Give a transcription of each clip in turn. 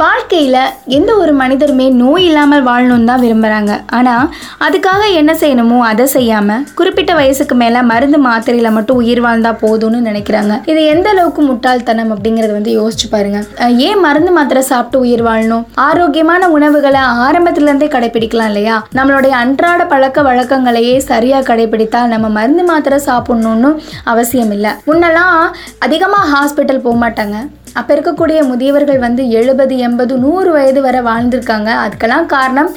வாழ்க்கையில் எந்த ஒரு மனிதருமே நோய் இல்லாமல் வாழணும்னு தான் விரும்புகிறாங்க ஆனால் அதுக்காக என்ன செய்யணுமோ அதை செய்யாமல் குறிப்பிட்ட வயசுக்கு மேலே மருந்து மாத்திரையில் மட்டும் உயிர் வாழ்ந்தா போதும்னு நினைக்கிறாங்க. இது எந்த அளவுக்கு முட்டாள்தனம் அப்படிங்கிறத வந்து யோசிச்சு பாருங்க. ஏன் மருந்து மாத்திரை சாப்பிட்டு உயிர் வாழணும்? ஆரோக்கியமான உணவுகளை ஆரம்பத்திலேருந்தே கடைபிடிக்கலாம் இல்லையா? நம்மளுடைய அன்றாட பழக்க வழக்கங்களையே சரியாக கடைபிடித்தால் நம்ம மருந்து மாத்திரை சாப்பிடணும்னு அவசியம் இல்லை. முன்னெல்லாம் அதிகமாக ஹாஸ்பிட்டல் போக மாட்டாங்க. அப்போ இருக்கக்கூடிய முதியவர்கள் வந்து எழுபது எண்பது நூறு வயது வரை வாழ்ந்திருக்காங்க. அதுக்கெல்லாம் காரணம்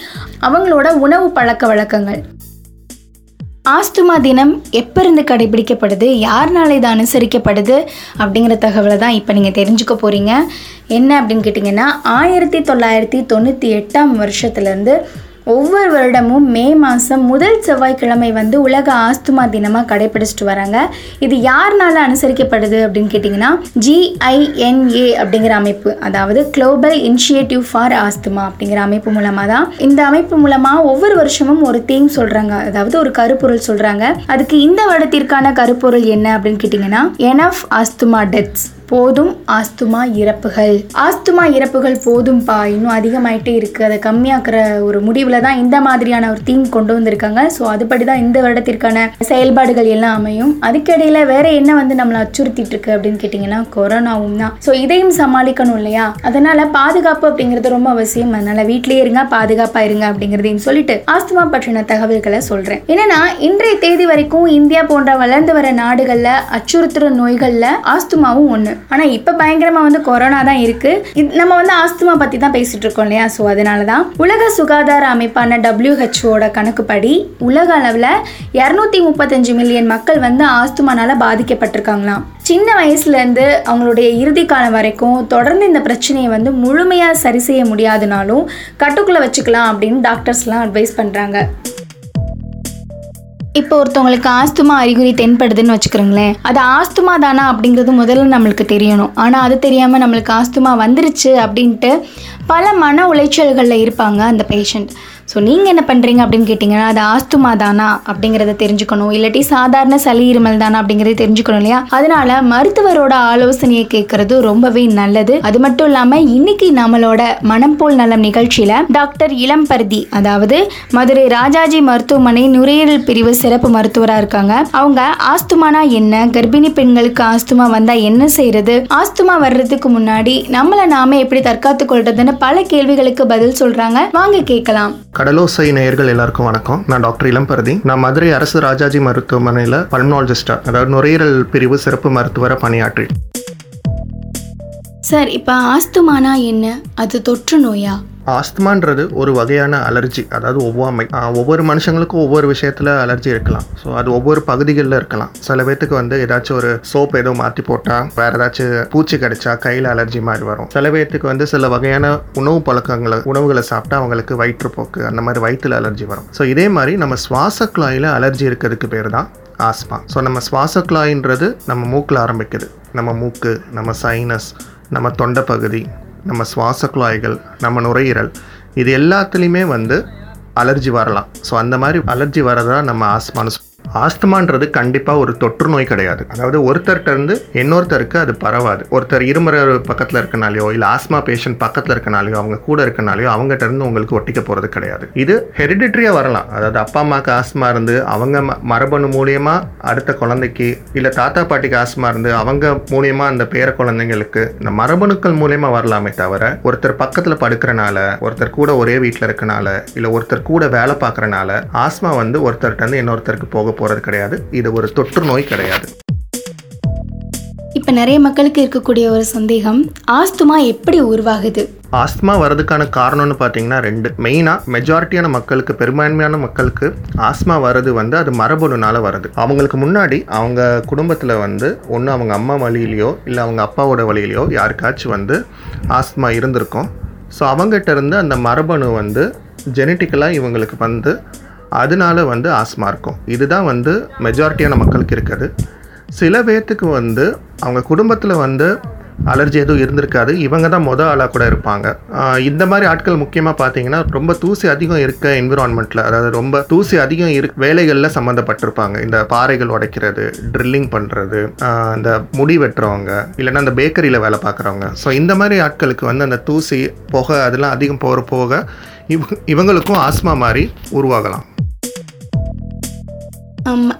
அவங்களோட உணவு பழக்க வழக்கங்கள். ஆஸ்துமா தினம் எப்போ இருந்து கடைபிடிக்கப்படுது? யாருனால இது அனுசரிக்கப்படுது? அப்படிங்கிற தகவலை தான் இப்போ நீங்கள் தெரிஞ்சுக்க போகிறீங்க என்ன அப்படின்னு கேட்டிங்கன்னா ஆயிரத்தி தொள்ளாயிரத்தி தொண்ணூற்றி எட்டாம் வருஷத்துலேருந்து ஒவ்வொரு வருடமும் மே மாதம் முதல் செவ்வாய்க்கிழமை வந்து உலக ஆஸ்துமா தினமாக கடைபிடிச்சிட்டு வராங்க. இது யாருனால அனுசரிக்கப்படுது அப்படின்னு கேட்டிங்கன்னா ஜிஐஎன்ஏ அப்படிங்கிற அமைப்பு அதாவது குளோபல் இனிஷியேட்டிவ் ஃபார் ஆஸ்துமா அப்படிங்கிற அமைப்பு மூலமாக தான். இந்த அமைப்பு மூலமாக ஒவ்வொரு வருஷமும் ஒரு தீம் சொல்கிறாங்க அதாவது ஒரு கருப்பொருள் சொல்கிறாங்க அதுக்கு இந்த வருடத்திற்கான கருப்பொருள் என்ன அப்படின்னு கேட்டிங்கன்னா எனஃப் ஆஸ்துமா டெத்ஸ் போதும் ஆஸ்துமா இறப்புகள். ஆஸ்துமா இறப்புகள் போதும்பா இன்னும் அதிகமாயிட்டே இருக்குது அதை கம்மியாக்குற ஒரு முடிவில் தான் இந்த மாதிரியான ஒரு தீம் கொண்டு வந்திருக்காங்க. ஸோ அதுபடி தான் இந்த வருடத்திற்கான செயல்பாடுகள் எல்லாம் அமையும். அதுக்கிடையில் வேற என்ன வந்து நம்மளை அச்சுறுத்திட்டு இருக்கு அப்படின்னு கேட்டிங்கன்னா கொரோனாவும் தான். ஸோ இதையும் சமாளிக்கணும் இல்லையா? அதனால பாதுகாப்பு அப்படிங்கிறது ரொம்ப அவசியம். அதனால வீட்லயே இருங்க பாதுகாப்பாக இருங்க அப்படிங்கிறதையும் சொல்லிட்டு ஆஸ்துமா பற்றின தகவல்களை சொல்கிறேன் என்னன்னா இன்றைய தேதி வரைக்கும் இந்தியா போன்ற வளர்ந்து வர நாடுகளில் அச்சுறுத்துற நோய்களில் ஆஸ்துமாவும் ஒன்று ஆனால் இப்போ பயங்கரமாக வந்து கொரோனா தான் இருக்குது நம்ம வந்து ஆஸ்துமா பற்றி தான் பேசிகிட்டு இருக்கோம் இல்லையா? ஸோ அதனால தான் உலக சுகாதார அமைப்பான டபிள்யூஹெச்ஓட கணக்குப்படி உலக அளவில் இரநூத்தி முப்பத்தஞ்சு மில்லியன் மக்கள் வந்து ஆஸ்துமானால பாதிக்கப்பட்டிருக்காங்களாம் சின்ன வயசுலேருந்து அவங்களுடைய இறுதி காலம் வரைக்கும் தொடர்ந்து இந்த பிரச்சனையை வந்து முழுமையாக சரி செய்ய முடியாதுனாலும் கட்டுக்குள்ளே வச்சுக்கலாம் அப்படின்னு டாக்டர்ஸ்லாம் அட்வைஸ் பண்ணுறாங்க இப்போ ஒருத்தவங்களுக்கு ஆஸ்துமா அறிகுறி தென்படுதுன்னு வச்சுக்கிறோங்களேன் அது ஆஸ்துமா தானா அப்படிங்கிறது முதல்ல நம்மளுக்கு தெரியணும். ஆனால் அது தெரியாமல் நம்மளுக்கு ஆஸ்துமா வந்துருச்சு அப்படின்ட்டு பல மன உளைச்சல்களில் இருப்பாங்க அந்த பேஷண்ட் ஸோ நீங்கள் என்ன பண்ணுறீங்க அப்படின்னு கேட்டிங்கன்னா அது ஆஸ்துமா தானா அப்படிங்கிறத தெரிஞ்சுக்கணும். இல்லாட்டி சாதாரண சளி இருமல் தானா அப்படிங்கிறத தெரிஞ்சுக்கணும் இல்லையா? அதனால மருத்துவரோட ஆலோசனையை கேட்கறது ரொம்பவே நல்லது. அது மட்டும் இல்லாமல் இன்னைக்கு நம்மளோட மனம் போல் நலம் நிகழ்ச்சியில் டாக்டர் இளம்பருதி அதாவது மதுரை ராஜாஜி மருத்துவமனை நுரையீரல் பிரிவு சிறப்பு மருத்துவராக இருக்காங்க. அவங்க ஆஸ்துமானா என்ன கர்ப்பிணி பெண்களுக்கு ஆஸ்துமா வந்தால் என்ன செய்யறது ஆஸ்துமா வர்றதுக்கு முன்னாடி நம்மளை நாம எப்படி தற்காத்து கொள்றதுன்னு பல கேள்விகளுக்கு பதில் சொல்றாங்க. வாங்க கேட்கலாம். கடலோசை நேயர்கள் எல்லாருக்கும் வணக்கம். நான் டாக்டர் இளம்பரதி. நான் மதுரை அரசு ராஜாஜி மருத்துவமனையில் பல்மனாலஜிஸ்டா அதாவது நுரையீரல் பிரிவு சிறப்பு மருத்துவரை பணியாற்றி. சார் இப்போ ஆஸ்துமானா என்ன? அது தொற்று நோயா? ஆஸ்துமான்றது ஒரு வகையான அலர்ஜி அதாவது ஒவ்வாமை. ஒவ்வொரு மனுஷங்களுக்கும் ஒவ்வொரு விஷயத்தில் அலர்ஜி இருக்கலாம். ஸோ அது ஒவ்வொரு பகுதிகளில் இருக்கலாம். சில பேர்த்துக்கு வந்து ஏதாச்சும் ஒரு சோப் ஏதோ மாற்றி போட்டால் வேறு ஏதாச்சும் பூச்சி கடிச்சா கையில் அலர்ஜி மாதிரி வரும். சில பேர்த்துக்கு வந்து சில வகையான உணவு பழக்கங்களை உணவுகளை சாப்பிட்டா அவங்களுக்கு வயிற்றுப்போக்கு அந்த மாதிரி வயிற்றில் அலர்ஜி வரும். ஸோ இதே மாதிரி நம்ம சுவாச குழாயில் அலர்ஜி இருக்கிறதுக்கு பேர் தான் ஆஸ்மா ஸோ நம்ம சுவாச குழாயின்றது நம்ம மூக்கில் ஆரம்பிக்குது. நம்ம மூக்கு நம்ம சைனஸ் நம்ம தொண்டை பகுதி நம்ம சுவாச குழாய்கள் நம்ம நுரையீரல் இது எல்லாத்துலேயுமே வந்து அலர்ஜி வரலாம். ஸோ அந்த மாதிரி அலர்ஜி வரதான் நம்ம ஆஸ்மானு ஆஸ்துமான்றது கண்டிப்பாக ஒரு தொற்று நோய் கிடையாது. அதாவது ஒருத்தர்கிட்ட இருந்து இன்னொருத்தருக்கு அது பரவாது. ஒருத்தர் இருமுறை பக்கத்தில் இருக்கனாலையோ இல்லை ஆஸ்மா பேஷண்ட் பக்கத்தில் இருக்கனாலையோ அவங்க கூட இருக்கனாலையோ அவங்ககிட்ட இருந்து உங்களுக்கு ஒட்டிக்க போகிறது கிடையாது. இது ஹெரிடிட்ரியாக வரலாம். அதாவது அப்பா அம்மாவுக்கு ஆஸ்மா இருந்து அவங்க ம- மரபணு மூலியமா அடுத்த குழந்தைக்கு இல்லை தாத்தா பாட்டிக்கு ஆஸ்மா இருந்து அவங்க மூலியமா அந்த பேர குழந்தைங்களுக்கு இந்த மரபணுக்கள் மூலியமா வரலாமே தவிர ஒருத்தர் பக்கத்தில் படுக்கிறனால ஒருத்தர் கூட ஒரே வீட்டில் இருக்கனால இல்லை ஒருத்தர் கூட வேலை பார்க்கறனால ஆஸ்மா வந்து ஒருத்தர்கிட்ட இருந்து இன்னொருத்தருக்கு போக போகிறது கிடையாது. இது ஒரு தொற்று நோய் கிடையாது. இப்போ நிறைய மக்களுக்கு இருக்கக்கூடிய ஒரு சந்தேகம் ஆஸ்துமா எப்படி உருவாகுது? ஆஸ்துமா வர்றதுக்கான காரணம்னு பார்த்தீங்கன்னா ரெண்டு. மெயினாக மெஜாரிட்டியான மக்களுக்கு பெரும்பான்மையான மக்களுக்கு ஆஸ்மா வர்றது வந்து அது மரபணுனால வருது அவங்களுக்கு முன்னாடி அவங்க குடும்பத்தில் வந்து ஒன்று அவங்க அம்மா வழியிலையோ இல்லை அவங்க அப்பாவோட வழியிலையோ யாருக்காச்சும் வந்து ஆஸ்துமா இருந்திருக்கும். ஸோ அவங்ககிட்ட இருந்து அந்த மரபணு வந்து ஜெனட்டிக்கலாக இவங்களுக்கு வந்து அதனால வந்து ஆஸ்மா இருக்கும். இதுதான் வந்து மெஜாரிட்டியான மக்களுக்கு இருக்குது. சில பேர்த்துக்கு வந்து அவங்க குடும்பத்தில் வந்து அலர்ஜி எதுவும் இருந்திருக்காது. இவங்க தான் மொதல் ஆளாக கூட இருப்பாங்க. இந்த மாதிரி ஆட்கள் முக்கியமாக பார்த்தீங்கன்னா ரொம்ப தூசி அதிகம் இருக்க என்விரான்மெண்ட்டில் அதாவது ரொம்ப தூசி அதிகம் இரு வேலைகளில் சம்மந்தப்பட்டிருப்பாங்க. இந்த பாறைகள் உடைக்கிறது ட்ரில்லிங் பண்ணுறது இந்த முடி வெட்டுறவங்க இல்லைன்னா அந்த பேக்கரியில் வேலை பார்க்குறவங்க. ஸோ இந்த மாதிரி ஆட்களுக்கு வந்து அந்த தூசி புகை அதெல்லாம் அதிகம் போகிற போக இவ் இவங்களுக்கும் ஆஸ்மா மாதிரி உருவாகலாம்.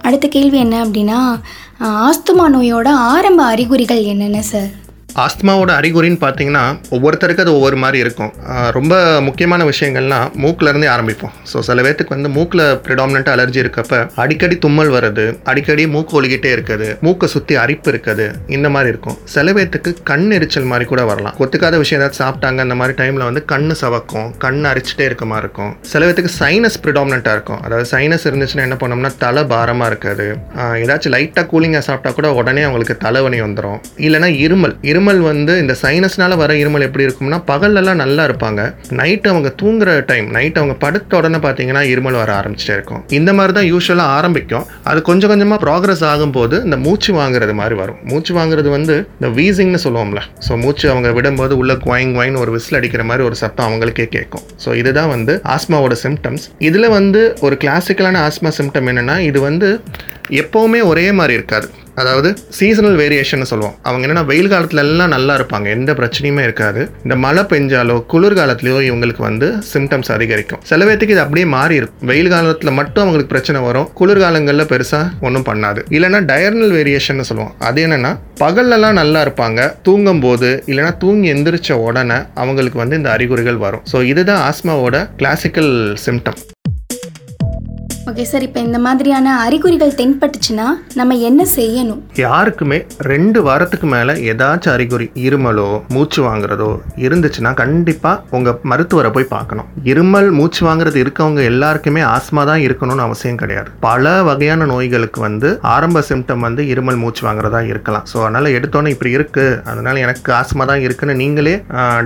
அடுத்த கேள்வி என்ன அப்படின்னா ஆஸ்துமா நோயோட ஆரம்ப அறிகுறிகள் என்னென்ன சார்? ஆஸ்துமாவோட அறிகுறின்னு பார்த்தீங்கன்னா ஒவ்வொருத்தருக்கு அது ஒவ்வொரு மாதிரி இருக்கும். ரொம்ப முக்கியமான விஷயங்கள்லாம் மூக்கிலேருந்தே ஆரம்பிப்போம். ஸோ சில பேர்த்துக்கு வந்து மூக்கில் ப்ரிடாமினண்ட்டாக அலர்ஜி இருக்கப்ப அடிக்கடி தும்மல் வருது அடிக்கடி மூக்கு ஒழுகிட்டே இருக்குது மூக்கை சுற்றி அரிப்பு இருக்குது இந்த மாதிரி இருக்கும். சில பேர்த்துக்கு கண் எரிச்சல் மாதிரி கூட வரலாம். ஒத்துக்காத விஷயம் ஏதாவது சாப்பிட்டாங்க அந்த மாதிரி டைமில் வந்து கண் சவக்கும் கண் அரிச்சிட்டே இருக்க மாதிரி இருக்கும். சில பேர்த்துக்கு சைனஸ் ப்ரிடாமினண்ட்டாக இருக்கும். அதாவது சைனஸ் இருந்துச்சுன்னா என்ன பண்ணோம்னா தலை பாரமாக இருக்காது. ஏதாச்சும் லைட்டாக கூலிங்காக சாப்பிட்டா கூட உடனே அவங்களுக்கு தலைவலி வந்துடும் இல்லைன்னா இருமல் இருமல் இருமல் வந்து இந்த சைனஸ்னால வர இருமல் எப்படி இருக்கும்னா பகல்லலாம் நல்லா இருப்பாங்க. நைட் அவங்க தூங்குற டைம் நைட் அவங்க படுத்த உடனே பார்த்தீங்கன்னா இருமல் வர ஆரம்பிச்சிட்டே இருக்கும். இந்த மாதிரி தான் யூஸ்வலாக ஆரம்பிக்கும். அது கொஞ்சம் கொஞ்சமாக ப்ராக்ரஸ் ஆகும்போது இந்த மூச்சு வாங்குறது மாதிரி வரும். மூச்சு வாங்குறது வந்து இந்த வீசிங்னு சொல்லுவோம்ல. ஸோ மூச்சு அவங்க விடும்போது உள்ள குவாயிங் வாயின் ஒரு விசில் அடிக்கிற மாதிரி ஒரு சத்தம் அவங்களுக்கே கேட்கும். ஸோ இதுதான் வந்து ஆஸ்மாவோட சிம்டம்ஸ் இதில் வந்து ஒரு கிளாசிக்கலான ஆஸ்மா சிம்டம் என்னென்னா இது வந்து எப்போவுமே ஒரே மாதிரி இருக்காது. அதாவது சீசனல் வேரியேஷன் சொல்லுவோம். அவங்க என்னன்னா வெயில் காலத்துல எல்லாம் நல்லா இருப்பாங்க. எந்த பிரச்சனையுமே இருக்காது. இந்த மழை பெஞ்சாலோ குளிர்காலத்திலயோ இவங்களுக்கு வந்து சிம்டம்ஸ் அதிகரிக்கும். சில பேர்த்துக்கு இது அப்படியே மாறி இருக்கும். வெயில் காலத்தில் மட்டும் அவங்களுக்கு பிரச்சனை வரும். குளிர்காலங்களில் பெருசாக ஒன்றும் பண்ணாது. இல்லைன்னா டயர்னல் வேரியேஷன் சொல்லுவோம். அது என்னன்னா பகல்லலாம் நல்லா இருப்பாங்க. தூங்கும் போது இல்லைன்னா தூங்கி எந்திரிச்ச உடனே அவங்களுக்கு வந்து இந்த அறிகுறிகள் வரும். ஸோ இதுதான் ஆஸ்மாவோட கிளாசிக்கல் சிம்டம் ஓகே சார் இப்போ இந்த மாதிரியான அறிகுறிகள் தென்பட்டுச்சுன்னா நம்ம என்ன செய்யணும்? யாருக்குமே ரெண்டு வாரத்துக்கு மேலே ஏதாச்சும் அறிகுறி இருமலோ மூச்சு வாங்குறதோ இருந்துச்சுன்னா கண்டிப்பாக உங்கள் மருத்துவரை போய் பார்க்கணும். இருமல் மூச்சு வாங்குறது இருக்கவங்க எல்லாருக்குமே ஆஸ்மா தான் இருக்கணும்னு அவசியம் கிடையாது. பல வகையான நோய்களுக்கு வந்து ஆரம்ப சிம்டம் வந்து இருமல் மூச்சு வாங்குறதா இருக்கலாம். ஸோ அதனால் எடுத்தோன்னே இப்படி இருக்குது அதனால் எனக்கு ஆஸ்மா தான் இருக்குன்னு நீங்களே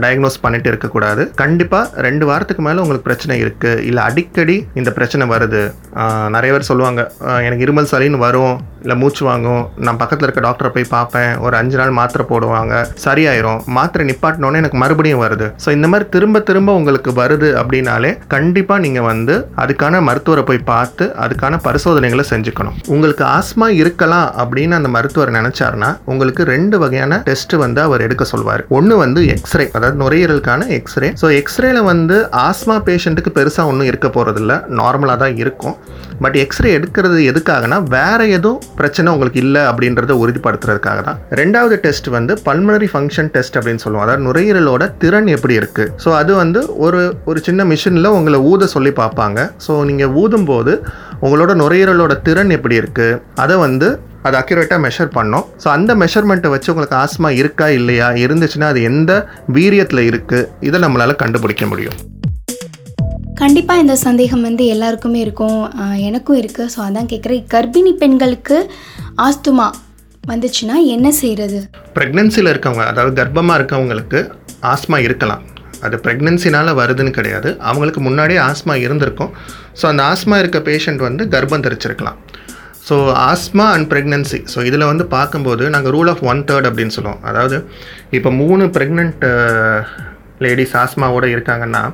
டயக்னோஸ் பண்ணிட்டு இருக்கக்கூடாது கண்டிப்பாக ரெண்டு வாரத்துக்கு மேலே உங்களுக்கு பிரச்சனை இருக்குது இல்லை அடிக்கடி இந்த பிரச்சனை வருது. நிறைய பேர் சொல்லுவாங்க எனக்கு இருமல் சளின்னு வரும் இல்லை மூச்சு வாங்கும் நான் பக்கத்தில் இருக்க டாக்டரை போய் பார்ப்பேன் ஒரு அஞ்சு நாள் மாத்திரை போடுவாங்க சரியாயிரும் மாத்திரை நிப்பாட்டினோன்னே எனக்கு மறுபடியும் வருது. ஸோ இந்த மாதிரி திரும்ப திரும்ப உங்களுக்கு வருது அப்படின்னாலே கண்டிப்பாக நீங்கள் வந்து அதுக்கான மருத்துவரை போய் பார்த்து அதுக்கான பரிசோதனைகளை செஞ்சுக்கணும். உங்களுக்கு ஆஸ்மா இருக்கலாம் அப்படின்னு அந்த மருத்துவர் நினச்சாருன்னா உங்களுக்கு ரெண்டு வகையான டெஸ்ட் வந்து அவர் எடுக்க சொல்வார். ஒன்று வந்து எக்ஸ்ரே அதாவது நுரையீரலுக்கான எக்ஸ்ரே ஸோ எக்ஸ்ரேல வந்து ஆஸ்மா பேஷண்ட்டுக்கு பெருசாக ஒன்றும் இருக்க போகிறதில்ல நார்மலாக தான் இருக்கும். பட் எக்ஸ்ரே எடுக்கிறது எதுக்காகனா வேற எதுவும் பிரச்சனை உங்களுக்கு இல்லை அப்படின்றத உறுதிப்படுத்துறதுக்காக தான். ரெண்டாவது டெஸ்ட் வந்து பல்மனரி ஃபங்க்ஷன் டெஸ்ட் அப்படின்னு சொல்லுவோம். அதாவது நுரையீரலோட திறன் எப்படி இருக்குது ஸோ அது வந்து ஒரு ஒரு சின்ன மிஷினில் உங்களை ஊத சொல்லி பார்ப்பாங்க. ஸோ நீங்கள் ஊதும் போது உங்களோட நுரையீரலோட திறன் எப்படி இருக்குது அதை வந்து அது அக்யூரேட்டாக மெஷர் பண்ணோம். ஸோ அந்த மெஷர்மெண்ட்டை வச்சு உங்களுக்கு ஆஸ்மா இருக்கா இல்லையா இருந்துச்சுன்னா அது எந்த வீரியத்தில் இருக்குது இதை நம்மளால் கண்டுபிடிக்க முடியும். கண்டிப்பாக இந்த சந்தேகம் வந்து எல்லாருக்குமே இருக்கும். எனக்கும் இருக்குது ஸோ அதான் கேட்குறேன் கர்ப்பிணி பெண்களுக்கு ஆஸ்துமா வந்துச்சுன்னா என்ன செய்கிறது ப்ரெக்னென்சியில் இருக்கவங்க அதாவது கர்ப்பமாக இருக்கவங்களுக்கு ஆஸ்மா இருக்கலாம். அது ப்ரெக்னென்சினால் வருதுன்னு கிடையாது. அவங்களுக்கு முன்னாடியே ஆஸ்மா இருந்திருக்கும். ஸோ அந்த ஆஸ்மா இருக்க பேஷண்ட் வந்து கர்ப்பம் தெரிச்சிருக்கலாம். So asthma and pregnancy so இதில் வந்து பார்க்கும்போது நாங்கள் ரூல் ஆஃப் ஒன் தேர்ட் அப்படின்னு சொல்லுவோம். அதாவது இப்போ மூணு ப்ரெக்னென்ட் லேடிஸ் ஆஸ்மாவோட இருக்காங்கன்னா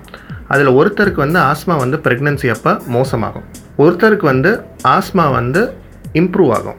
அதில் ஒருத்தருக்கு வந்து ஆஸ்மா வந்து ப்ரெக்னென்சி அப்போ மோசமாகும். ஒருத்தருக்கு வந்து ஆஸ்மா வந்து இம்ப்ரூவ் ஆகும்.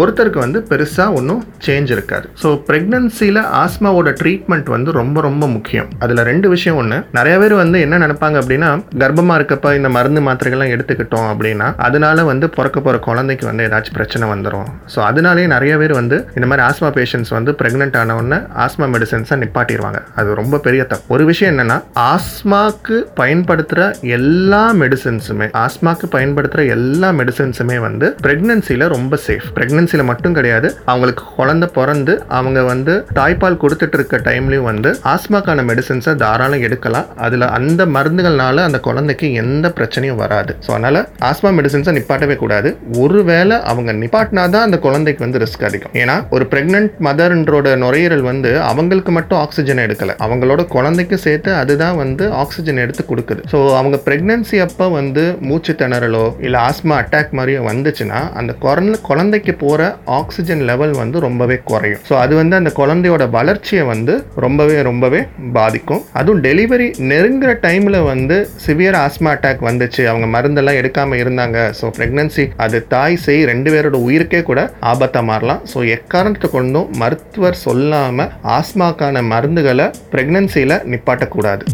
ஒருத்தருக்கு வந்து பெருசாக ஒன்றும் சேஞ்ச் இருக்காது. ஸோ ப்ரெக்னன்சியில் ஆஸ்மாவோட ட்ரீட்மெண்ட் வந்து ரொம்ப ரொம்ப முக்கியம். அதில் ரெண்டு விஷயம் ஒன்று நிறைய பேர் வந்து என்ன நினைப்பாங்க அப்படின்னா கர்ப்பமாக இருக்கப்ப இந்த மருந்து மாத்திரைகள்லாம் எடுத்துக்கிட்டோம் அப்படின்னா அதனால வந்து பிறக்க போகிற குழந்தைக்கு வந்து ஏதாச்சும் பிரச்சனை வந்துடும் ஸோ அதனாலேயே நிறைய பேர் வந்து இந்த மாதிரி ஆஸ்மா பேஷண்ட்ஸ் வந்து ப்ரெக்னென்ட் ஆனவுடனே ஆஸ்மா மெடிசன்ஸை நிப்பாட்டிடுவாங்க அது ரொம்ப பெரிய தப்பு. ஒரு விஷயம் என்னென்னா ஆஸ்மாக்கு பயன்படுத்துகிற எல்லா மெடிசன்ஸுமே ஆஸ்மாக்கு பயன்படுத்துகிற எல்லா மெடிசன்ஸுமே வந்து ப்ரெக்னன்சியில் ரொம்ப சேஃப் ப்ரெக்னன்சியில் மட்டும் கிடையாது அவங்களுக்கு குழந்தை பிறந்து அவங்க வந்து தாய்ப்பால் கொடுத்துட்டு இருக்க டைம்லையும் வந்து ஆஸ்மாக்கான மெடிசன்ஸை தாராளம் எடுக்கலாம். அதில் அந்த மருந்துகள்னால அந்த குழந்தைக்கு எந்த பிரச்சனையும் வராது. ஸோ அதனால் ஆஸ்மா மெடிசன்ஸை நிப்பாட்டவே கூடாது. ஒருவேளை அவங்க நிப்பாட்டினா தான் அந்த குழந்தைக்கு வந்து ரிஸ்க் அதிகம். ஏன்னா ஒரு ப்ரெக்னென்ட் மதர்ன்றோட நுரையீரல் வந்து அவங்களுக்கு மட்டும் ஆக்சிஜன் எடுக்கல. அவங்களோட குழந்தைக்கு சேர்த்து அதுதான் வந்து ஆக்சிஜன் எடுத்து கொடுக்குது. ஸோ அவங்க ப்ரெக்னன்சி அப்போ வந்து மூச்சு திணறலோ இல்லை ஆஸ்மா அட்டாக் மாதிரியோ வந்துச்சுன்னா அந்த குழந்தை குழந்தைக்கு போ போகிற ஆக்சிஜன் லெவல் வந்து ரொம்பவே குறையும். ஸோ அது வந்து அந்த குழந்தையோட வளர்ச்சியை வந்து ரொம்பவே ரொம்பவே பாதிக்கும். அதுவும் டெலிவரி நெருங்குற டைமில் வந்து சிவியர் ஆஸ்மா அட்டாக் வந்துச்சு. அவங்க மருந்தெல்லாம் எடுக்காமல் இருந்தாங்க. ஸோ ப்ரெக்னன்சி அது தாய் செய் ரெண்டு பேரோட உயிருக்கே கூட ஆபத்தாக மாறலாம். ஸோ எக்காரணத்தை கொண்டும் மருத்துவர் சொல்லாமல் ஆஸ்மாக்கான மருந்துகளை ப்ரெக்னன்சியில் நிப்பாட்டக்கூடாது.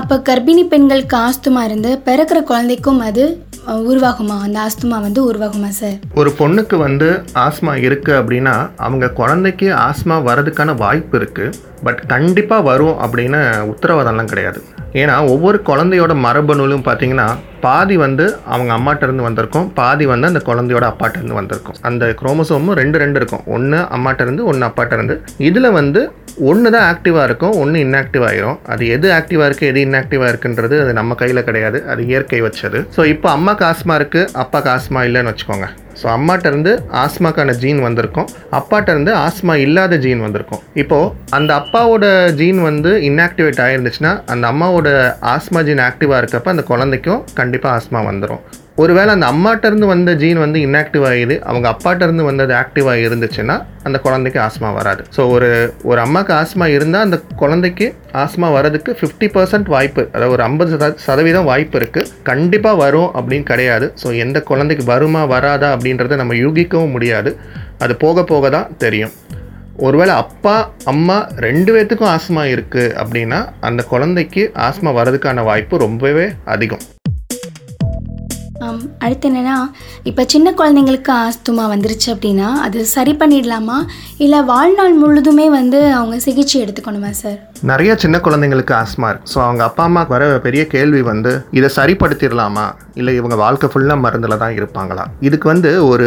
அப்போ கர்ப்பிணி பெண்களுக்கு ஆஸ்துமா இருந்து பிறக்கிற குழந்தைக்கும் அது உருவாகுமா? அந்த ஆஸ்துமா வந்து உருவாகுமா சார் ஒரு பொண்ணுக்கு வந்து ஆஸ்மா இருக்குது அப்படின்னா அவங்க குழந்தைக்கு ஆஸ்மா வரதுக்கான வாய்ப்பு இருக்குது பட் கண்டிப்பாக வரும் அப்படின்னு உத்தரவாதம்லாம் கிடையாது. ஏன்னா ஒவ்வொரு குழந்தையோட மரபணுலும் பார்த்தீங்கன்னா பாதி வந்து அவங்க அம்மாட்டேருந்து வந்திருக்கும் பாதி வந்து அந்த குழந்தையோட அப்பாட்டேருந்து வந்திருக்கும். அந்த குரோமோசோமும் ரெண்டு ரெண்டு இருக்கும். ஒன்று அம்மாட்டேருந்து ஒன்று அப்பாட்டேருந்து இதில் வந்து ஒன்று தான் ஆக்டிவாக இருக்கும் ஒன்று இன்ஆக்டிவ் ஆகிரும் அது எது ஆக்டிவாக இருக்குது எது இன்ஆக்டிவாக இருக்குன்றது அது நம்ம கையில் கிடையாது. அது இயற்கை வச்சது. ஸோ இப்போ அம்மாக்கு ஆஸ்மா இருக்குது அப்பா ஆஸ்மா இல்லைன்னு வச்சுக்கோங்க. ஸோ அம்மாட்டேருந்து ஆஸ்மாக்கான ஜீன் வந்திருக்கும். அப்பாட்டேருந்து ஆஸ்மா இல்லாத ஜீன் வந்திருக்கும். இப்போது அந்த அப்பாவோட ஜீன் வந்து இன்ஆக்டிவேட் ஆகிருந்துச்சுன்னா அந்த அம்மாவோட ஆஸ்மா ஜீன் ஆக்டிவாக இருக்கப்போ அந்த குழந்தைக்கும் கண்டிப்பாக ஆஸ்மா வந்துடும் ஒருவேளை அந்த அம்மாட்ட இருந்து வந்த ஜீன் வந்து இன்ஆக்டிவ் ஆகிடுது அவங்க அப்பாட்ட இருந்து வந்தது ஆக்டிவாக இருந்துச்சுன்னா அந்த குழந்தைக்கு ஆஸ்மா வராது. ஸோ ஒரு ஒரு அம்மாவுக்கு ஆஸ்மா இருந்தால் அந்த குழந்தைக்கு ஆஸ்மா வரதுக்கு ஃபிஃப்டி பர்சன்ட் வாய்ப்பு அதாவது ஒரு ஐம்பது சதவீதம் வாய்ப்பு இருக்குது கண்டிப்பாக வரும் அப்படின்னு கிடையாது. ஸோ எந்த குழந்தைக்கு வருமா வராதா அப்படின்றத நம்ம யூகிக்கவும் முடியாது. அது போக போக தான் தெரியும். ஒருவேளை அப்பா அம்மா ரெண்டு பேர்த்துக்கும் ஆஸ்மா இருக்குது அப்படின்னா அந்த குழந்தைக்கு ஆஸ்மா வரதுக்கான வாய்ப்பு ரொம்பவே அதிகம். அடுத்து என்னென்னா இப்போ சின்ன குழந்தைங்களுக்கு ஆஸ்துமா வந்துருச்சு அப்படின்னா அது சரி பண்ணிடலாமா? இல்லை வாழ்நாள் முழுதுமே வந்து அவங்க சிகிச்சை எடுத்துக்கணுமா சார் நிறைய சின்ன குழந்தைங்களுக்கு ஆஸ்மா இருக்கு. ஸோ அவங்க அப்பா அம்மாவுக்கு வர பெரிய கேள்வி வந்து இதை சரிப்படுத்திடலாமா? இல்லை இவங்க வாழ்க்கை ஃபுல்லாக மருந்தில் தான் இருப்பாங்களா? இதுக்கு வந்து ஒரு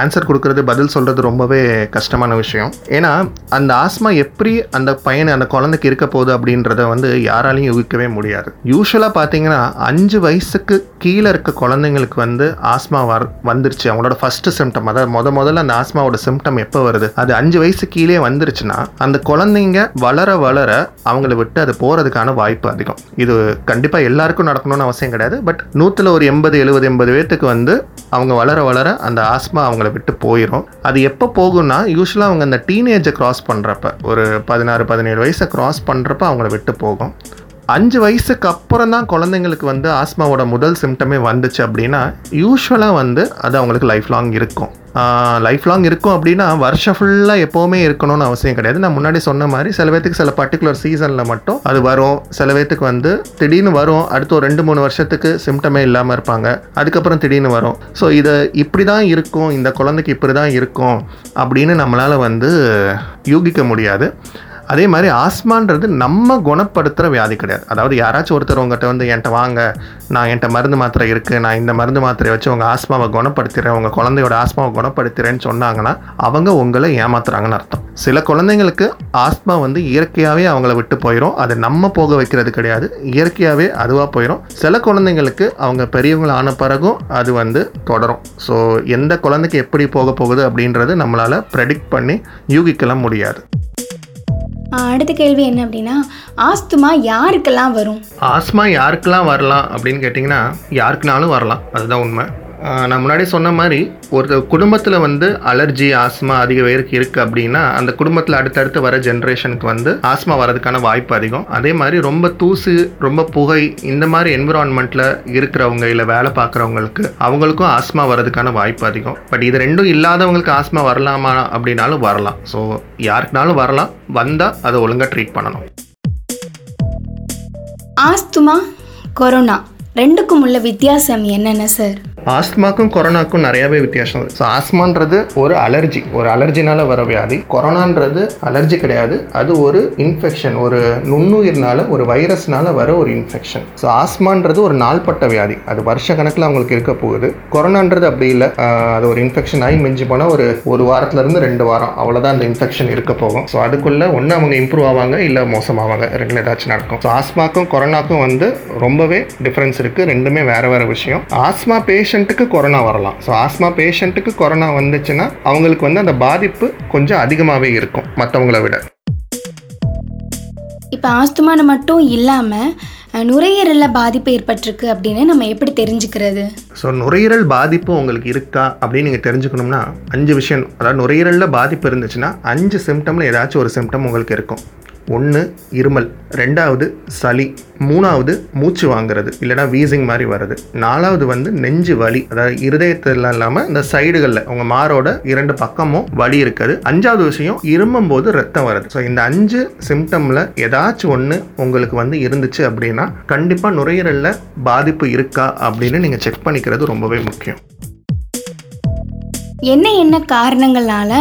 ஆன்சர் கொடுக்கறது பதில் சொல்கிறது ரொம்பவே கஷ்டமான விஷயம். ஏன்னா அந்த ஆஸ்மா எப்படி அந்த பையனை அந்த குழந்தைக்கு இருக்க போகுது அப்படின்றத வந்து யாராலையும் யூகிக்கவே முடியாது. யூஸ்வலாக பார்த்தீங்கன்னா அஞ்சு வயசுக்கு கீழே இருக்க குழந்தைங்களுக்கு வந்து ஆஸ்மா வர் வந்துருச்சு. அவங்களோட ஃபஸ்ட்டு சிம்டம் அதாவது முத முதல்ல அந்த ஆஸ்மாவோட சிம்டம் எப்போ வருது? அது அஞ்சு வயசு கீழே வந்துருச்சுன்னா அந்த குழந்தைங்க வளர வளர அவங்கள விட்டு அது போகிறதுக்கான வாய்ப்பு அதிகம். இது கண்டிப்பாக எல்லாருக்கும் நடக்கணும்னு அவசியம் கிடையாது. பட் நூற்றில் ஒரு எண்பது எழுபது எண்பது பேர்த்துக்கு வந்து அவங்க வளர வளர அந்த ஆஸ்மா அவங்கள விட்டு போயிடும் அது எப்போ போகும்னா யூஸ்வலாக அவங்க அந்த டீனேஜை கிராஸ் பண்ணுறப்ப ஒரு பதினாறு பதினேழு வயசை கிராஸ் பண்ணுறப்ப அவங்கள விட்டு போகும். அஞ்சு வயசுக்கு அப்புறம் தான் குழந்தைங்களுக்கு வந்து ஆஸ்மாவோட முதல் சிம்டமே வந்துச்சு அப்படின்னா யூஸ்வலாக வந்து அது அவங்களுக்கு லைஃப் லாங் இருக்கும். லைஃப் லாங் இருக்கும் அப்படின்னா வருஷம் ஃபுல்லாக எப்போவுமே இருக்கணும்னு அவசியம் கிடையாது. நான் முன்னாடி சொன்ன மாதிரி சில பேர்த்துக்கு சில பர்டிகுலர் சீசனில் மட்டும் அது வரும். சில பேர்த்துக்கு வந்து திடீர்னு வரும். அடுத்து ஒரு ரெண்டு மூணு வருஷத்துக்கு சிம்டமே இல்லாமல் இருப்பாங்க. அதுக்கப்புறம் திடீர்னு வரும். ஸோ இதை இப்படி தான் இருக்கும். இந்த குழந்தைக்கு இப்படி தான் இருக்கும் அப்படின்னு நம்மளால் வந்து யூகிக்க முடியாது. அதே மாதிரி ஆஸ்மான்றது நம்ம குணப்படுத்துகிற வியாதி கிடையாது. அதாவது யாராச்சும் ஒருத்தர் உங்கள்கிட்ட வந்து என்கிட்ட வாங்க நான் என்கிட்ட மருந்து மாத்திரை இருக்குது நான் இந்த மருந்து மாத்திரையை வச்சு உங்கள் ஆஸ்மாவை குணப்படுத்துகிறேன் உங்கள் குழந்தையோட ஆஸ்மாவை குணப்படுத்துகிறேன்னு சொன்னாங்கன்னா அவங்க உங்களை ஏமாத்துறாங்கன்னு அர்த்தம். சில குழந்தைங்களுக்கு ஆஸ்மா வந்து இயற்கையாகவே அவங்கள விட்டு போயிடும் அது நம்ம போக வைக்கிறது கிடையாது. இயற்கையாகவே அதுவாக போயிடும் சில குழந்தைங்களுக்கு அவங்க பெரியவங்களை ஆன பிறகும் அது வந்து தொடரும். ஸோ எந்த குழந்தைக்கு எப்படி போக போகுது அப்படின்றது நம்மளால் ப்ரெடிக்ட் பண்ணி யூகிக்கலாம் முடியாது. அடுத்த கேள்வி என்ன அப்படின்னா ஆஸ்துமா யாருக்கெல்லாம் வரும்? ஆஸ்மா யாருக்கெல்லாம் வரலாம் அப்படின்னு கேட்டிங்கன்னா யாருக்குனாலும் வரலாம். அதுதான் உண்மை. நான் முன்னாடி சொன்ன மாதிரி ஒரு குடும்பத்தில் வந்து அலர்ஜி ஆஸ்மா அதிக பேருக்கு இருக்குது அப்படின்னா அந்த குடும்பத்தில் அடுத்தடுத்து வர ஜென்ரேஷனுக்கு வந்து ஆஸ்மா வரதுக்கான வாய்ப்பு அதிகம். அதே மாதிரி ரொம்ப தூசு ரொம்ப புகை இந்த மாதிரி என்விரான்மெண்ட்டில் இருக்கிறவங்க இல்லை வேலை பார்க்குறவங்களுக்கு அவங்களுக்கும் ஆஸ்மா வரதுக்கான வாய்ப்பு அதிகம். பட் இது ரெண்டும் இல்லாதவங்களுக்கு ஆஸ்மா வரலாமா அப்படின்னாலும் வரலாம். ஸோ யாருக்குனாலும் வரலாம். வந்தால் அதை ஒழுங்காக ட்ரீட் பண்ணணும். Asthma corona. ரெண்டுக்கும் உள்ள வித்தியாசம் என்னென்ன சார் ஆஸ்துமாக்கும் கொரோனாக்கும் நிறையாவே வித்தியாசம். இருக்குது ஸோ ஆஸ்மான்றது ஒரு அலர்ஜி. ஒரு அலர்ஜினால் வர வியாதி. கொரோனான்றது அலர்ஜி கிடையாது. அது ஒரு இன்ஃபெக்ஷன். ஒரு நுண்ணுயிர்னால ஒரு வைரஸ்னால வர ஒரு இன்ஃபெக்ஷன். ஸோ ஆஸ்மான்றது ஒரு நாள்பட்ட வியாதி. அது வருஷ கணக்கில் அவங்களுக்கு இருக்க போகுது. கொரோனான்றது அப்படி இல்லை. அது ஒரு இன்ஃபெக்ஷன் ஆகி மிஞ்சி போனால் ஒரு ஒரு வாரத்துலேருந்து ரெண்டு வாரம். அவ்வளோதான் அந்த இன்ஃபெக்ஷன் இருக்க போகும். ஸோ அதுக்குள்ளே ஒன்று அவங்க இம்ப்ரூவ் ஆவாங்க இல்லை மோசமாவாங்க. ரெண்டு ஏதாச்சும் நடக்கும். ஸோ ஆஸ்மாக்கும் கொரோனாக்கும் வந்து ரொம்பவே டிஃப்ரென்ஸ் இருக்குது ரெண்டுமே வேறு வேறு விஷயம். ஆஸ்மா பேஷண்ட்டுக்கு கொரோனா வரலாம். ஸோ ஆஸ்மா பேஷண்ட்டுக்கு கொரோனா வந்துச்சுன்னா அவங்களுக்கு வந்து அந்த பாதிப்பு கொஞ்சம் அதிகமாகவே இருக்கும் மற்றவங்கள விட. இப்போ ஆஸ்துமானு மட்டும் இல்லாமல் நுரையீரலில் பாதிப்பு ஏற்பட்டிருக்கு அப்படின்னு நம்ம எப்படி தெரிஞ்சுக்கிறது? ஸோ நுரையீரல் பாதிப்பு உங்களுக்கு இருக்கா அப்படின்னு நீங்கள் தெரிஞ்சுக்கணும்னா அஞ்சு விஷயம். அதாவது நுரையீரலில் பாதிப்பு இருந்துச்சுன்னா அஞ்சு சிம்டமில் ஏதாச்சும் ஒரு சிம்டம் உங்களுக்கு இருக்கும். ஒன்று இருமல் ரெண்டாவது சளி மூணாவது மூச்சு வாங்குறது இல்லைனா வீசிங் மாதிரி வருது நாலாவது வந்து நெஞ்சு வலி அதாவது இருதயத்தில் இல்லாமல் இந்த சைடுகளில் உங்கள் மாரோட இரண்டு பக்கமும் வலி இருக்குது. அஞ்சாவது விஷயம் இருமும் போது ரத்தம் வருது. ஸோ இந்த அஞ்சு சிம்டமில் ஏதாச்சும் ஒன்று உங்களுக்கு வந்து இருந்துச்சு அப்படின்னா கண்டிப்பாக நுரையீரலில் பாதிப்பு இருக்கா அப்படின்னு நீங்கள் செக் பண்ணிக்கிறது ரொம்பவே முக்கியம். என்ன என்ன காரணங்களால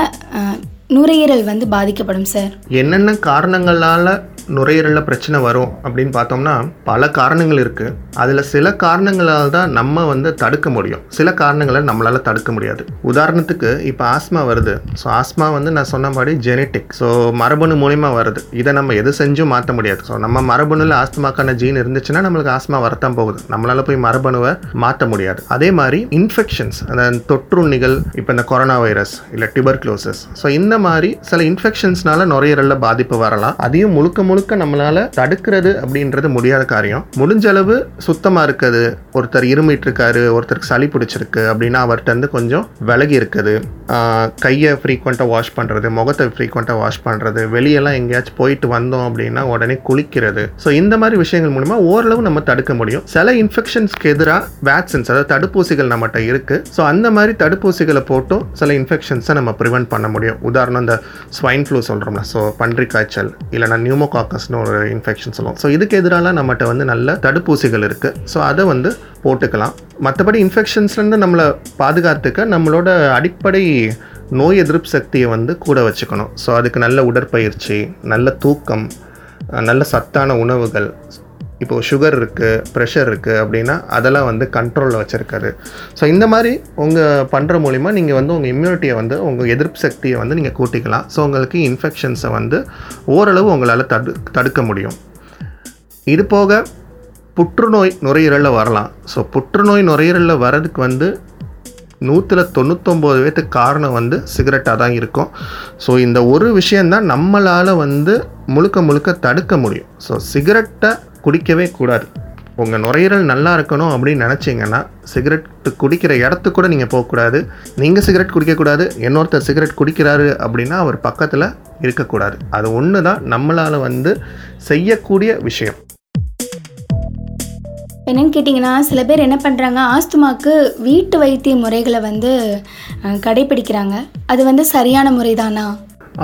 நுரையீரல் வந்து பாதிக்கப்படும் சார். என்னென்ன காரணங்களால் நுரையீரலில் பிரச்சனை வரும் அப்படின்னு பார்த்தோம்னா பல காரணங்கள் இருக்குது அதில் சில காரணங்களால் தான் நம்ம வந்து தடுக்க முடியும். சில காரணங்களை நம்மளால் தடுக்க முடியாது. உதாரணத்துக்கு இப்போ ஆஸ்மா வருது. ஸோ ஆஸ்மா வந்து நான் சொன்ன மாதிரி ஜெனட்டிக் ஸோ மரபணு மூலிமா வருது. இதை நம்ம எது செஞ்சும் மாற்ற முடியாது. ஸோ நம்ம மரபணுல ஆஸ்துமாக்கான ஜீன் இருந்துச்சுன்னா நம்மளுக்கு ஆஸ்மா வரத்தான் போகுது. நம்மளால் போய் மரபணுவை மாற்ற முடியாது. அதே மாதிரி இன்ஃபெக்ஷன்ஸ் அந்த தொற்றுண்ணிகள் இப்போ இந்த கொரோனா வைரஸ் இல்லை டியூபர்க்ளோசஸ் ஸோ இந்த மாதிரி சில இன்ஃபெக்ஷன்ஸ்னால நுரையீரலில் பாதிப்பு வரலாம். அதையும் முழுக்க முழுக்க நம்மளால் தடுக்கிறது அப்படின்றது முடியாத காரியம். முடிஞ்ச அளவு சுத்தமாக இருக்குது ஒருத்தர் இருமிட்டு இருக்காரு ஒருத்தருக்கு சளி பிடிச்சிருக்கு அப்படின்னா அவர்கிட்ட இருந்து கொஞ்சம் விலகி இருக்குது. கையை ஃப்ரீக்வெண்ட்டாக வாஷ் பண்ணுறது முகத்தை ஃப்ரீக்வெண்ட்டாக வாஷ் பண்ணுறது வெளியெல்லாம் எங்கேயாச்சும் போயிட்டு வந்தோம் அப்படின்னா உடனே குளிக்கிறது. ஸோ இந்த மாதிரி விஷயங்கள் மூலிமா ஓரளவு நம்ம தடுக்க முடியும். சில இன்ஃபெக்ஷன்ஸ்க்கு எதிராக வேக்சின்ஸ் அதாவது தடுப்பூசிகள் நம்மகிட்ட இருக்குது ஸோ அந்த மாதிரி தடுப்பூசிகளை போட்டும் சில இன்ஃபெக்ஷன்ஸை நம்ம ப்ரிவெண்ட் பண்ண முடியும். உதாரணம் இந்த ஸ்வைன் ஃப்ளூ சொல்கிறோம்ல ஸோ பன்றி காய்ச்சல் இல்லைனா நியூமோகாக்கஸ்னு ஒரு இன்ஃபெக்ஷன் சொல்லுவோம். ஸோ இதுக்கு எதிரால நம்மகிட்ட வந்து நல்ல தடுப்பூசிகள் இருக்குது ஸோ அதை வந்து போட்டுக்கலாம். மற்றபடி இன்ஃபெக்ஷன்ஸ்லேருந்து நம்மளை பாதுகாத்துக்க நம்மளோட அடிப்படை நோய் எதிர்ப்பு சக்தியை வந்து கூட வச்சுக்கணும். ஸோ அதுக்கு நல்ல உடற்பயிற்சி நல்ல தூக்கம் நல்ல சத்தான உணவுகள் இப்போது சுகர் இருக்குது ப்ரெஷர் இருக்குது அப்படின்னா அதெல்லாம் வந்து கண்ட்ரோலில் வச்சுருக்காரு. ஸோ இந்த மாதிரி உங்கள் பண்ணுற மூலிமா நீங்கள் வந்து உங்கள் இம்யூனிட்டியை வந்து உங்கள் எதிர்ப்பு சக்தியை வந்து நீங்கள் கூட்டிக்கலாம். ஸோ உங்களுக்கு இன்ஃபெக்ஷன்ஸை வந்து ஓரளவு உங்களால் தடு தடுக்க முடியும். இது போக புற்றுநோய் நுரையீரலில் வரலாம். ஸோ புற்றுநோய் நுரையீரலில் வரதுக்கு வந்து நூற்றில் தொண்ணூத்தொம்பது பேத்துக்கு காரணம் வந்து சிகரெட்டாக தான் இருக்கும். ஸோ இந்த ஒரு விஷயந்தான் நம்மளால் வந்து முழுக்க முழுக்க தடுக்க முடியும். ஸோ சிகரெட்டை குடிக்கவே கூடாது. உங்கள் நுரையீரல் நல்லா இருக்கணும் அப்படின்னு நினச்சிங்கன்னா சிகரெட் குடிக்கிற இடத்துக்கு கூட நீங்கள் போகக்கூடாது நீங்கள் சிகரெட் குடிக்கக்கூடாது இன்னொருத்தர் சிகரெட் குடிக்கிறாரு அப்படின்னா அவர் பக்கத்தில் இருக்கக்கூடாது. அது ஒன்று தான் நம்மளால் வந்து செய்யக்கூடிய விஷயம். என்னன்னு கேட்டிங்கன்னா சில பேர் என்ன பண்ணுறாங்க ஆஸ்துமாக்கு வீட்டு வைத்திய முறைகளை வந்து கடைபிடிக்கிறாங்க. அது வந்து சரியான முறைதானா?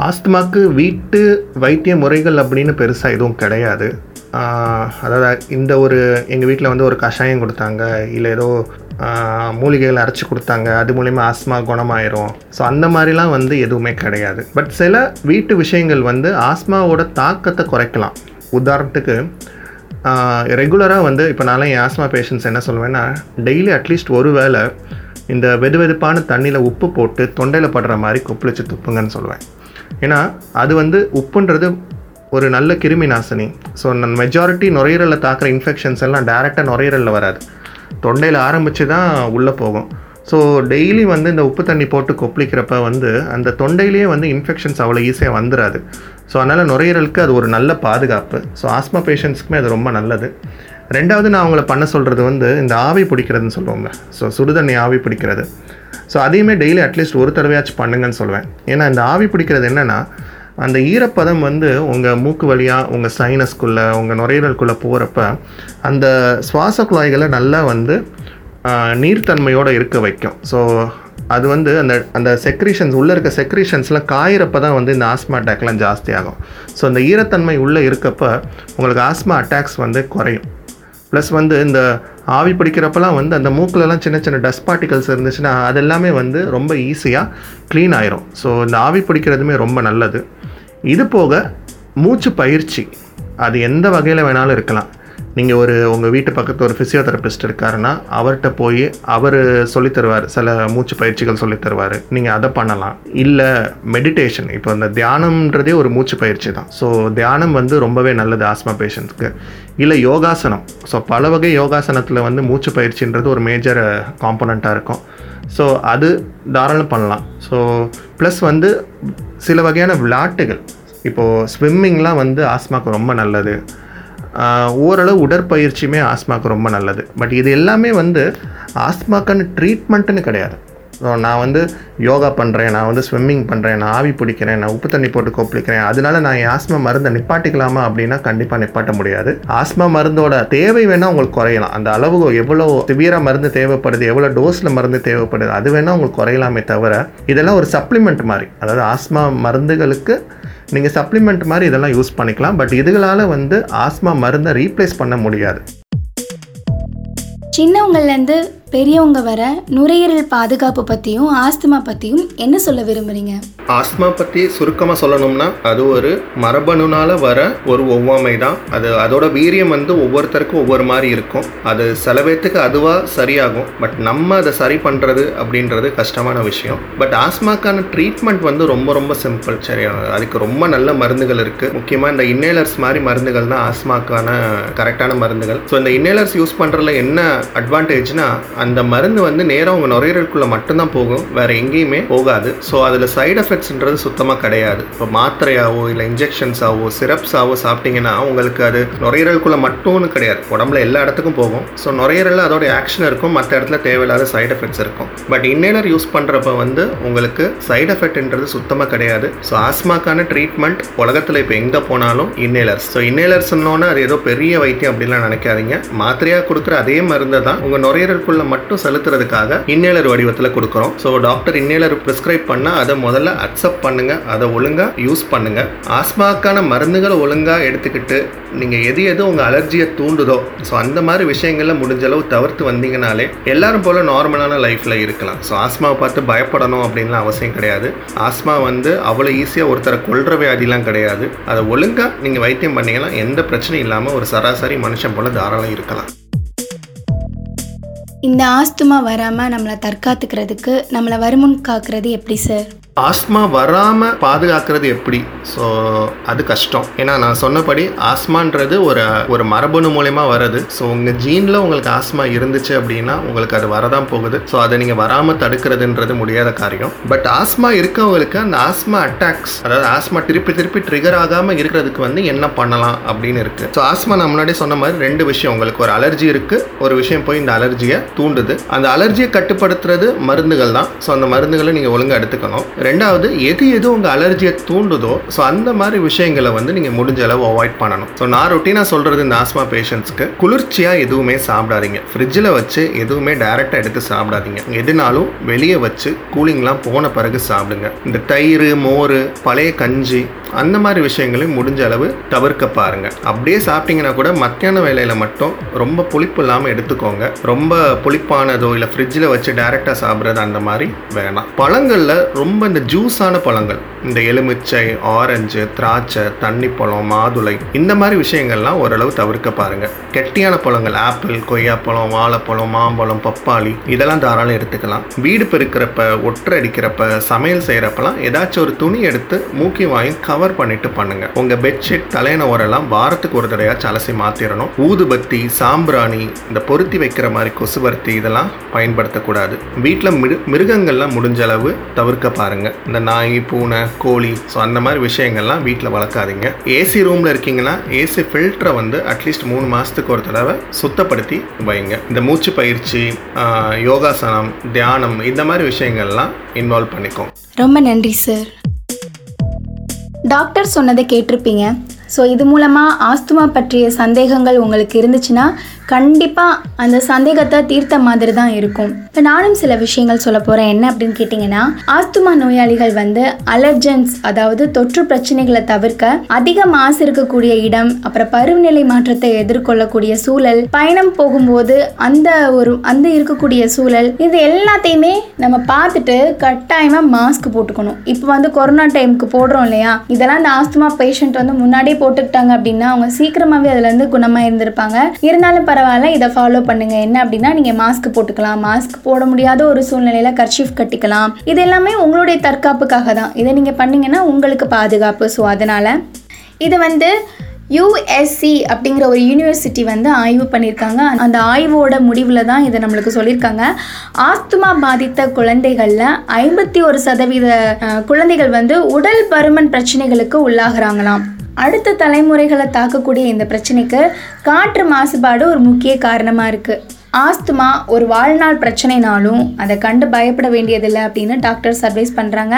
ஆஸ்துமாக்கு வீட்டு வைத்திய முறைகள் அப்படின்னு பெருசாக எதுவும் கிடையாது. அதாவது இந்த ஒரு எங்கள் வீட்டில் வந்து ஒரு கஷாயம் கொடுத்தாங்க. இல்லை ஏதோ மூலிகைகள் அரைச்சி கொடுத்தாங்க. அது மூலிமா ஆஸ்மா குணமாயிரும். ஸோ அந்த மாதிரிலாம் வந்து எதுவுமே கிடையாது. பட் சில வீட்டு விஷயங்கள் வந்து ஆஸ்மாவோட தாக்கத்தை குறைக்கலாம். உதாரணத்துக்கு ரெகுலராக வந்து இப்போ நான்லாம் என் ஆஸ்மா பேஷண்ட்ஸ் என்ன சொல்லுவேன்னா டெய்லி அட்லீஸ்ட் ஒரு வேளை இந்த வெது வெதுப்பான தண்ணியில் உப்பு போட்டு தொண்டையில் படுற மாதிரி கொப்பளிச்சு துப்புங்கன்னு சொல்லுவேன் ஏன்னா அது வந்து உப்புன்றது ஒரு நல்ல கிருமி நாசினி. ஸோ மெஜாரிட்டி நுரையீரலில் தாக்குற இன்ஃபெக்ஷன்ஸ் எல்லாம் டேரெக்டாக நுரையீரலில் வராது. தொண்டையில் ஆரம்பித்து தான் உள்ளே போகும். ஸோ டெய்லி வந்து இந்த உப்பு தண்ணி போட்டு கொப்பளிக்கிறப்ப வந்து அந்த தொண்டையிலேயே வந்து இன்ஃபெக்ஷன்ஸ் அவ்வளோ ஈஸியாக வந்துடாது ஸோ அதனால் நுரையீரலுக்கு அது ஒரு நல்ல பாதுகாப்பு. ஸோ ஆஸ்மா பேஷண்ட்ஸ்க்குமே அது ரொம்ப நல்லது. ரெண்டாவது நான் அவங்கள பண்ண சொல்கிறது வந்து இந்த ஆவி பிடிக்கிறதுன்னு சொல்லுவாங்க ஸோ சுடுதண்ணி ஆவி பிடிக்கிறது. ஸோ அதையுமே டெய்லி அட்லீஸ்ட் ஒரு தடவையாச்சும் பண்ணுங்கன்னு சொல்லுவேன் ஏன்னா இந்த ஆவி பிடிக்கிறது என்னென்னா அந்த ஈரப்பதம் வந்து உங்கள் மூக்கு வழியாக உங்கள் சைனஸ்குள்ளே உங்கள் நுரையீரலுக்குள்ளே போகிறப்ப அந்த சுவாச குழாய்களை நல்லா வந்து நீர்த்தன்மையோடு இருக்க வைக்கும். ஸோ அது வந்து அந்த அந்த செக்ரீஷன்ஸ் உள்ளே இருக்க செக்ரீஷன்ஸ்லாம் காயிறப்ப தான் வந்து இந்த ஆஸ்மா அட்டாக்லாம் ஜாஸ்தி ஆகும். ஸோ அந்த ஈரத்தன்மை உள்ளே இருக்கப்போ உங்களுக்கு ஆஸ்மா அட்டாக்ஸ் வந்து குறையும். ப்ளஸ் வந்து இந்த ஆவி பிடிக்கிறப்பெல்லாம் வந்து அந்த மூக்கிலலாம் சின்ன சின்ன டஸ்ட் பார்ட்டிகல்ஸ் இருந்துச்சுன்னா அது எல்லாமே வந்து ரொம்ப ஈஸியாக க்ளீன் ஆயிரும். ஸோ இந்த ஆவி பிடிக்கிறதுமே ரொம்ப நல்லது. இது போக மூச்சு பயிற்சி. அது எந்த வகையில் வேணாலும் இருக்கலாம். நீங்கள் ஒரு உங்கள் வீட்டு பக்கத்தில் ஒரு ஃபிசியோதெரபிஸ்ட் இருக்காருன்னா அவர்கிட்ட போய் அவர் சொல்லித் தருவார் சில மூச்சு பயிற்சிகள் சொல்லித்தருவார். நீங்கள் அதை பண்ணலாம். இல்லை மெடிடேஷன் இப்போ இந்த தியானம்ன்றதே ஒரு மூச்சு பயிற்சி தான். ஸோ தியானம் வந்து ரொம்பவே நல்லது ஆஸ்மா பேஷண்ட்ஸ்க்கு இல்லை யோகாசனம். ஸோ பல வகை யோகாசனத்தில் வந்து மூச்சு பயிற்சின்றது ஒரு மேஜர் காம்பனண்ட்டாக இருக்கும். ஸோ அது தாராளம் பண்ணலாம். ஸோ ப்ளஸ் வந்து சில வகையான விளையாட்டுகள். இப்போது ஸ்விம்மிங்லாம் வந்து ஆஸ்மாக்கு ரொம்ப நல்லது. ஓரளவு உடற்பயிற்சியுமே ஆஸ்மாக்கு ரொம்ப நல்லது. பட் இது எல்லாமே வந்து ஆஸ்மாக்கான ட்ரீட்மெண்ட்டுன்னு கிடையாது. நான் வந்து யோகா பண்ணுறேன் நான் வந்து ஸ்விம்மிங் பண்ணுறேன் நான் ஆவி பிடிக்கிறேன் நான் உப்பு தண்ணி போட்டு கொப்பளிக்கிறேன். அதனால நான் என் ஆஸ்மா மருந்தை நிப்பாட்டிக்கலாமா அப்படின்னா கண்டிப்பாக நிப்பாட்ட முடியாது. ஆஸ்மா மருந்தோட தேவை வேணால் உங்களுக்கு குறையலாம். அந்த அளவு எவ்வளோ சிவியராக மருந்து தேவைப்படுது எவ்வளோ டோஸில் மருந்து தேவைப்படுது அது வேணால் உங்களுக்கு குறையலாமே தவிர இதெல்லாம் ஒரு சப்ளிமெண்ட் மாதிரி. அதாவது ஆஸ்மா மருந்துகளுக்கு நீங்கள் சப்ளிமெண்ட் மாதிரி இதெல்லாம் யூஸ் பண்ணிக்கலாம். பட் இதுகளால் வந்து ஆஸ்மா மருந்தை ரீப்ளேஸ் பண்ண முடியாது. சின்னவங்கள்லேருந்து பெரியவங்க வர நுரையீரல் பாதுகாப்பு பற்றியும் ஆஸ்துமா பற்றியும் என்ன சொல்ல விரும்புகிறீங்க ஆஸ்மா பற்றி சுருக்கமாக சொல்லணும்னா அது ஒரு மரபணுனால் வர ஒரு ஒவ்வாமை தான். அது அதோட வீரியம் வந்து ஒவ்வொருத்தருக்கும் ஒவ்வொரு மாதிரி இருக்கும். அது சில பேர்த்துக்கு அதுவாக சரியாகும். பட் நம்ம அதை சரி பண்ணுறது அப்படின்றது கஷ்டமான விஷயம். பட் ஆஸ்மாக்கான ட்ரீட்மெண்ட் வந்து ரொம்ப ரொம்ப சிம்பிள் சரியா அதுக்கு ரொம்ப நல்ல மருந்துகள் இருக்குது முக்கியமாக இந்த இன்னேலர்ஸ் மாதிரி மருந்துகள் தான் ஆஸ்மாக்கான கரெக்டான மருந்துகள். ஸோ இந்த இன்னேலர்ஸ் யூஸ் பண்ணுறதுல என்ன அட்வான்டேஜ்னா அந்த மருந்து வந்து நேரம் உங்கள் நுரையீரலுக்குள்ளே மட்டும்தான் போகும். வேறு எங்கேயுமே போகாது. ஸோ அதில் சைடு எஃபெக்ட்ஸ்ன்றது சுத்தமாக கிடையாது. இப்போ மாத்திரையாவோ இல்லை இன்ஜெக்ஷன்ஸாவோ சிரப்ஸாவோ சாப்பிட்டீங்கன்னா உங்களுக்கு அது நுரையீரலுக்குள்ளே மட்டும்னு கிடையாது. உடம்புல எல்லா இடத்துக்கும் போகும். ஸோ நுரையீரலில் அதோட ஆக்ஷன் இருக்கும். மற்ற இடத்துல தேவையில்லாத சைடு எஃபெக்ட்ஸ் இருக்கும். பட் இன்னேலர் யூஸ் பண்ணுறப்ப வந்து உங்களுக்கு சைடு எஃபெக்ட்ன்றது சுத்தமாக கிடையாது. ஸோ ஆஸ்மாக்கான ட்ரீட்மெண்ட் உலகத்தில் இப்போ எங்கே போனாலும் இன்னேலர்ஸ் ஸோ இன்னேலர்ஸ்னோன்னு அது ஏதோ பெரிய வைத்தியம் அப்படிலாம் நினைக்காதீங்க. மாத்திரையாக கொடுக்குற அதே மருந்து தான் உங்கள் நுரையீரலுக்குள்ள மட்டும் செலுத்துறதுக்காக இன்னேலர் வடிவத்தில் கொடுக்குறோம். ஸோ டாக்டர் இன்னேலர் ப்ரிஸ்கிரைப் பண்ணால் அதை முதல்ல அக்செப்ட் பண்ணுங்க அதை ஒழுங்காக யூஸ் பண்ணுங்க. ஆஸ்மாக்கான மருந்துகளை ஒழுங்காக எடுத்துக்கிட்டு நீங்கள் எது எது உங்கள் அலர்ஜியை தூண்டுதோ ஸோ அந்த மாதிரி விஷயங்களில் முடிஞ்ச அளவு தவிர்த்து வந்தீங்கனாலே எல்லாரும் போல நார்மலான லைஃப்பில் இருக்கலாம். ஸோ ஆஸ்மாவை பார்த்து பயப்படணும் அப்படின்லாம் அவசியம் கிடையாது. ஆஸ்மா வந்து அவ்வளோ ஈஸியாக ஒருத்தரை கொள்கிற வியாதிலாம் கிடையாது. அதை ஒழுங்காக நீங்கள் வைத்தியம் பண்ணீங்கன்னா எந்த பிரச்சனையும் இல்லாமல் ஒரு சராசரி மனுஷன் போல தாராளம் இருக்கலாம். இந்த ஆஸ்துமா வராமல் நம்மளை தற்காத்துக்கிறதுக்கு நம்மளை வருமுன் காக்கிறது எப்படி சார் ஆஸ்மா வராமல் பாதுகாக்கிறது எப்படி? ஸோ அது கஷ்டம். ஏன்னா நான் சொன்னபடி ஆஸ்மான்றது ஒரு ஒரு மரபணு மூலயமா வருது ஸோ உங்கள் ஜீனில் உங்களுக்கு ஆஸ்மா இருந்துச்சு அப்படின்னா உங்களுக்கு அது வரதான் போகுது. ஸோ அதை நீங்கள் வராமல் தடுக்கிறதுன்றது முடியாத காரியம். பட் ஆஸ்மா இருக்கவங்களுக்கு அந்த ஆஸ்மா அட்டாக்ஸ் அதாவது ஆஸ்மா திருப்பி திருப்பி ட்ரிகர் ஆகாமல் இருக்கிறதுக்கு வந்து என்ன பண்ணலாம் அப்படின்னு இருக்குது ஸோ ஆஸ்மா நான் முன்னாடி சொன்ன மாதிரி ரெண்டு விஷயம். உங்களுக்கு ஒரு அலர்ஜி இருக்குது ஒரு விஷயம் போய் இந்த அலர்ஜியை தூண்டுது. அந்த அலர்ஜியை கட்டுப்படுத்துறது மருந்துகள் தான். ஸோ அந்த மருந்துகளை நீங்கள் ஒழுங்காக எடுத்துக்கணும். ரெண்டாவது எது எது உங்கள் அலர்ஜியை தூண்டுதோ ஸோ அந்த மாதிரி விஷயங்களை வந்து நீங்கள் முடிஞ்ச அளவு அவாய்ட் பண்ணணும். ஸோ நான் ரொட்டீனாக சொல்கிறது இந்த ஆஸ்மா பேஷண்ட்ஸ்க்கு குளிர்ச்சியாக எதுவுமே சாப்பிடாதீங்க. ஃப்ரிட்ஜில் வச்சு எதுவுமே டைரெக்டாக எடுத்து சாப்பிடாதீங்க. எதுனாலும் வெளியே வச்சு கூலிங்லாம் போன பிறகு சாப்பிடுங்க. இந்த தயிர் மோர் பழைய கஞ்சி அந்த மாதிரி விஷயங்களையும் முடிஞ்ச அளவு தவிர்க்க பாருங்க. அப்படியே சாப்பிட்டீங்கன்னா கூட மத்தியான வேலையில் மட்டும் ரொம்ப புளிப்பு இல்லாமல் எடுத்துக்கோங்க. ரொம்ப புளிப்பானதோ இல்லை ஃப்ரிட்ஜில் வச்சு டைரெக்டாக சாப்பிட்றது அந்த மாதிரி வேணாம். பழங்களில் ரொம்ப இந்த ஜூஸான பழங்கள் இந்த எலுமிச்சை ஆரஞ்சு திராட்சை தண்ணி பழம் மாதுளை இந்த மாதிரி விஷயங்கள்லாம் ஓரளவு தவிர்க்க பாருங்கள் கெட்டியான பழங்கள் ஆப்பிள் கொய்யாப்பழம் வாழைப்பழம் மாம்பழம் பப்பாளி இதெல்லாம் தாராளம் எடுத்துக்கலாம். வீடு பெருக்கிறப்ப ஒற்றை அடிக்கிறப்ப சமையல் செய்கிறப்பெல்லாம் ஏதாச்சும் ஒரு துணி எடுத்து மூக்கி வாயும் கவர் பண்ணிட்டு பண்ணுங்கள் உங்கள் பெட்ஷீட் தலையணை ஓரெல்லாம் வாரத்துக்கு ஒரு தடையாச்சும் அலசி மாற்றிடணும் ஊதுபத்தி சாம்பிராணி இந்த பொருத்தி வைக்கிற மாதிரி கொசுபருத்தி இதெல்லாம் பயன்படுத்தக்கூடாது. வீட்டில் மிரு மிருகங்கள்லாம் முடிஞ்ச அளவு தவிர்க்க பாருங்கள் பாருங்க இந்த நாய் பூனை கோழி ஸோ அந்த மாதிரி விஷயங்கள்லாம் வீட்டில் வளர்க்காதீங்க. ஏசி ரூமில் இருக்கீங்கன்னா ஏசி ஃபில்டரை வந்து அட்லீஸ்ட் மூணு மாதத்துக்கு ஒரு தடவை சுத்தப்படுத்தி வைங்க. இந்த மூச்சு பயிற்சி யோகாசனம் தியானம் இந்த மாதிரி விஷயங்கள்லாம் இன்வால்வ் பண்ணிக்கோங்க. ரொம்ப நன்றி சார் டாக்டர் சொன்னதை கேட்டிருப்பீங்க. ஸோ இது மூலமாக ஆஸ்துமா பற்றிய சந்தேகங்கள் உங்களுக்கு இருந்துச்சுன்னா கண்டிப்பாக அந்த சந்தேகத்தை தீர்த்த மாதிரி தான் இருக்கும். இப்போ நானும் சில விஷயங்கள் சொல்ல போகிறேன் என்ன அப்படின்னு கேட்டிங்கன்னா ஆஸ்துமா நோயாளிகள் வந்து அலர்ஜென்ஸ் அதாவது தொற்று பிரச்சனைகளை தவிர்க்க அதிக மாசு இருக்கக்கூடிய இடம் அப்புறம் பருவநிலை மாற்றத்தை எதிர்கொள்ளக்கூடிய சூழல் பயணம் போகும்போது அந்த ஒரு அந்த இருக்கக்கூடிய சூழல் இது எல்லாத்தையுமே நம்ம பார்த்துட்டு கட்டாயமாக மாஸ்க் போட்டுக்கணும். இப்போ வந்து கொரோனா டைமுக்கு போடுறோம் இல்லையா? இதெல்லாம் இந்த ஆஸ்துமா பேஷண்ட் வந்து முன்னாடியே போட்டுக்கிட்டாங்க அப்படின்னா அவங்க சீக்கிரமாகவே அதுலேருந்து குணமாக இருந்திருப்பாங்க. இருந்தாலும் பரவாயில்ல இதை ஃபாலோ பண்ணுங்க. என்ன அப்படின்னா நீங்கள் மாஸ்க் போட்டுக்கலாம். மாஸ்க் போட முடியாத ஒரு சூழ்நிலையில் கர்ச்சீஃப் கட்டிக்கலாம். இது எல்லாமே உங்களுடைய தற்காப்புக்காக தான். இதை நீங்கள் பண்ணீங்கன்னா உங்களுக்கு பாதுகாப்பு. ஸோ அதனால் இது வந்து யூஎஸ்சி அப்படிங்கிற ஒரு யூனிவர்சிட்டி வந்து ஆய்வு பண்ணியிருக்காங்க. அந்த ஆய்வோட முடிவில் தான் இதை நம்மளுக்கு சொல்லியிருக்காங்க. ஆஸ்துமா பாதித்த குழந்தைகளில் ஐம்பத்தி ஒரு சதவீத குழந்தைகள் வந்து உடல் பருமன் பிரச்சனைகளுக்கு உள்ளாகிறாங்களாம். அடுத்த தலைமுறைகளை தாக்கக்கூடிய இந்த பிரச்சனைக்கு காற்று மாசுபாடு ஒரு முக்கிய காரணமாக இருக்குது ஆஸ்துமா ஒரு வாழ்நாள் பிரச்சனைனாலும் அதை கண்டு பயப்பட வேண்டியதில்லை அப்படின்னு டாக்டர்ஸ் அட்வைஸ் பண்ணுறாங்க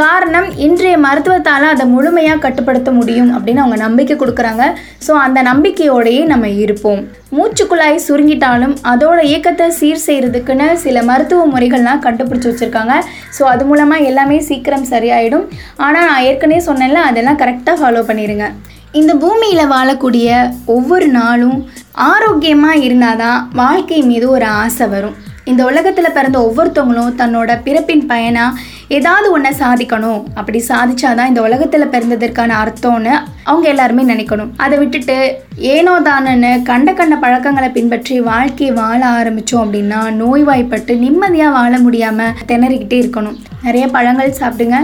காரணம் இன்றைய மருத்துவத்தால் அதை முழுமையாக கட்டுப்படுத்த முடியும் அப்படின்னு அவங்க நம்பிக்கை கொடுக்குறாங்க. ஸோ அந்த நம்பிக்கையோடையே நம்ம இருப்போம். மூச்சுக்குழாய் சுருங்கிட்டாலும் அதோட இயக்கத்தை சீர் செய்கிறதுக்குன்னு சில மருத்துவ முறைகள்லாம் கண்டுபிடிச்சி வச்சுருக்காங்க. ஸோ அது மூலமாக எல்லாமே சீக்கிரம் சரியாயிடும். ஆனால் நான் ஏற்கனவே சொன்னேன்ல அதெல்லாம் கரெக்டாக ஃபாலோ பண்ணிடுங்க இந்த பூமியில் வாழக்கூடிய ஒவ்வொரு நாளும் ஆரோக்கியமாக இருந்தால் தான் வாழ்க்கை மீது ஒரு ஆசை வரும். இந்த உலகத்தில் பிறந்த ஒவ்வொருத்தவங்களும் தன்னோட பிறப்பின் பயனாக ஏதாவது ஒன்றை சாதிக்கணும். அப்படி சாதிச்சாதான் இந்த உலகத்தில் பிறந்ததற்கான அர்த்தம்னு அவங்க எல்லாருமே நினைக்கணும். அதை விட்டுட்டு ஏனோ தானன்னு கண்ட கண்ட பழக்கங்களை பின்பற்றி வாழ்க்கையை வாழ ஆரம்பித்தோம் அப்படின்னா நோய்வாய்ப்பட்டு நிம்மதியாக வாழ முடியாமல் திணறிக்கிட்டே இருக்கணும். நிறைய பழங்கள் சாப்பிடுங்க.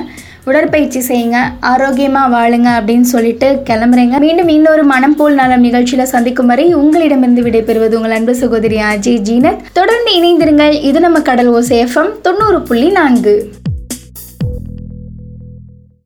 உடற்பயிற்சி செய்யுங்க ஆரோக்கியமாக வாழுங்க அப்படின்னு சொல்லிட்டு கிளம்புறேங்க. மீண்டும் இன்னொரு மனம் போல் நலம் நிகழ்ச்சியில் சந்திக்கும் வரை உங்களிடமிருந்து விடைபெறுவது உங்கள் அன்பு சகோதரி அஜய் ஜீனத். தொடர்ந்து இணைந்திருங்கள் இது நம்ம கடல் ஓசேஃபம் தொண்ணூறு புள்ளி நான்கு.